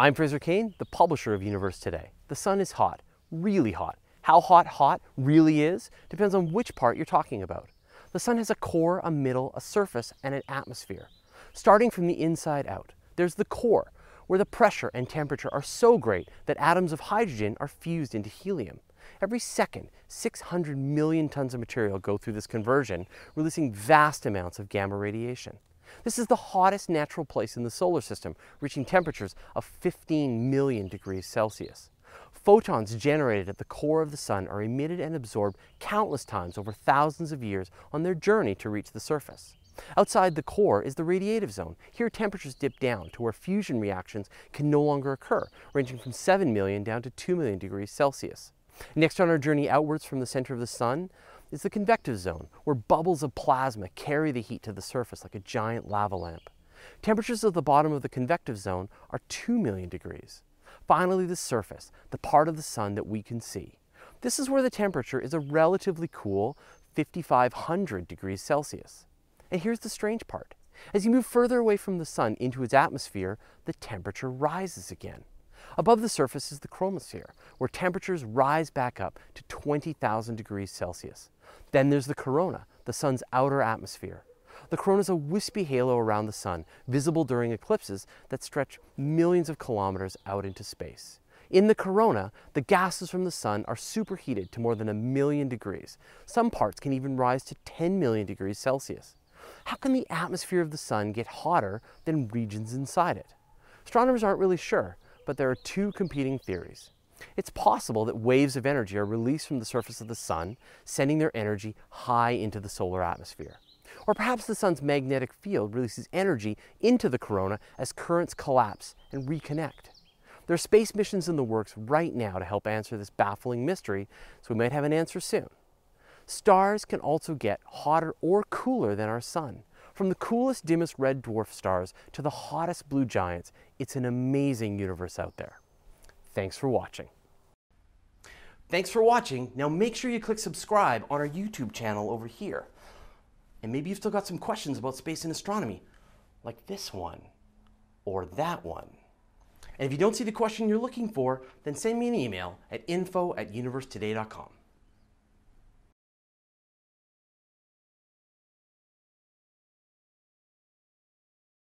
I'm Fraser Cain, the publisher of Universe Today. The sun is hot, really hot. How hot hot really is depends on which part you're talking about. The sun has a core, a middle, a surface, and an atmosphere. Starting from the inside out, there's the core, where the pressure and temperature are so great that atoms of hydrogen are fused into helium. Every second, 600 million tons of material go through this conversion, releasing vast amounts of gamma radiation. This is the hottest natural place in the solar system, reaching temperatures of 15 million degrees Celsius. Photons generated at the core of the sun are emitted and absorbed countless times over thousands of years on their journey to reach the surface. Outside the core is the radiative zone. Here temperatures dip down to where fusion reactions can no longer occur, ranging from 7 million down to 2 million degrees Celsius. Next on our journey outwards from the center of the sun is the convective zone, where bubbles of plasma carry the heat to the surface like a giant lava lamp. Temperatures at the bottom of the convective zone are 2 million degrees. Finally, the surface, the part of the sun that we can see. This is where the temperature is a relatively cool 5500 degrees Celsius. And here's the strange part. As you move further away from the sun into its atmosphere, the temperature rises again. Above the surface is the chromosphere, where temperatures rise back up to 20,000 degrees Celsius. Then there's the corona, the sun's outer atmosphere. The corona is a wispy halo around the sun, visible during eclipses that stretch millions of kilometers out into space. In the corona, the gases from the sun are superheated to more than a million degrees. Some parts can even rise to 10 million degrees Celsius. How can the atmosphere of the sun get hotter than regions inside it? Astronomers aren't really sure, but there are two competing theories. It's possible that waves of energy are released from the surface of the sun, sending their energy high into the solar atmosphere. Or perhaps the sun's magnetic field releases energy into the corona as currents collapse and reconnect. There are space missions in the works right now to help answer this baffling mystery, so we might have an answer soon. Stars can also get hotter or cooler than our sun. From the coolest, dimmest red dwarf stars to the hottest blue giants, it's an amazing universe out there. Thanks for watching. Thanks for watching. Now make sure you click subscribe on our YouTube channel over here. And maybe you've still got some questions about space and astronomy, like this one or that one. And if you don't see the question you're looking for, then send me an email at info at universetoday.com.